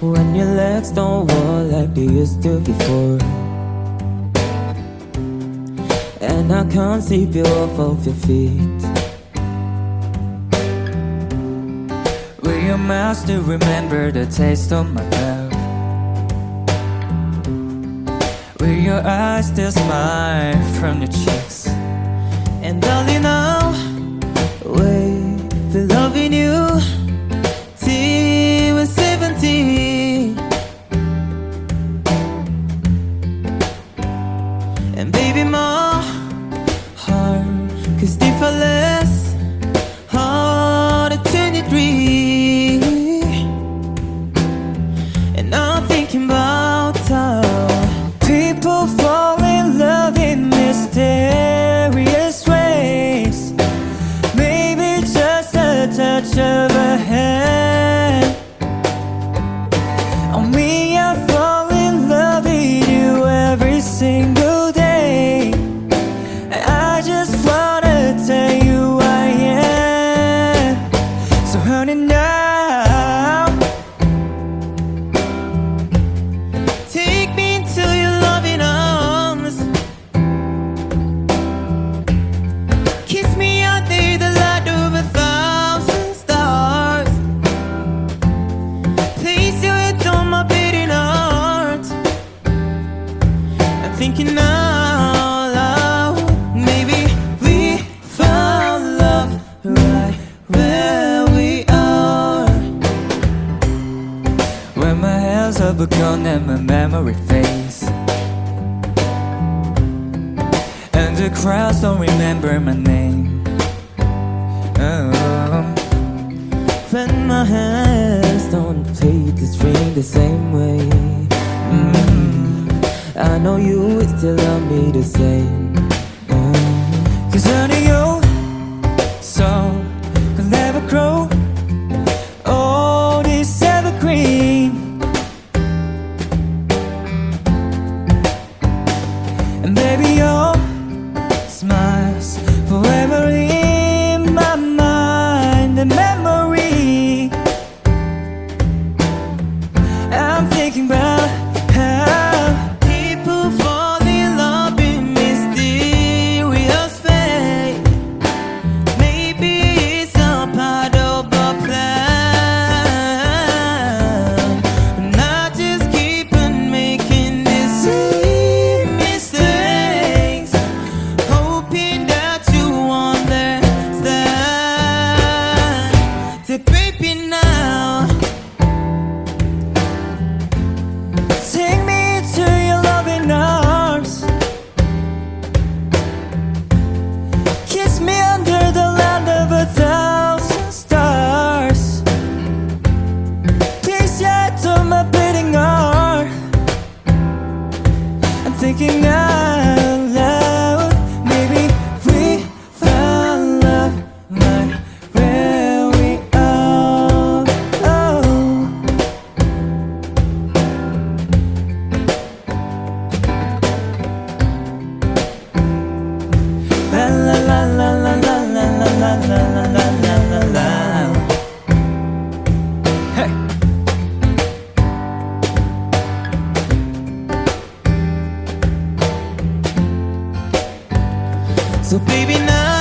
When your legs don't walk like they used to before And I can't see you off of your feet Will your mouth still remember the taste of my love? Will your eyes still smile from your cheeks? When my hands are gone and my memory fades. And the crowds don't remember my name. Oh. When my hands don't play the string the same way. Mm, I know you would still love me the same. Mm. Cause honey, you're Looking out. So baby now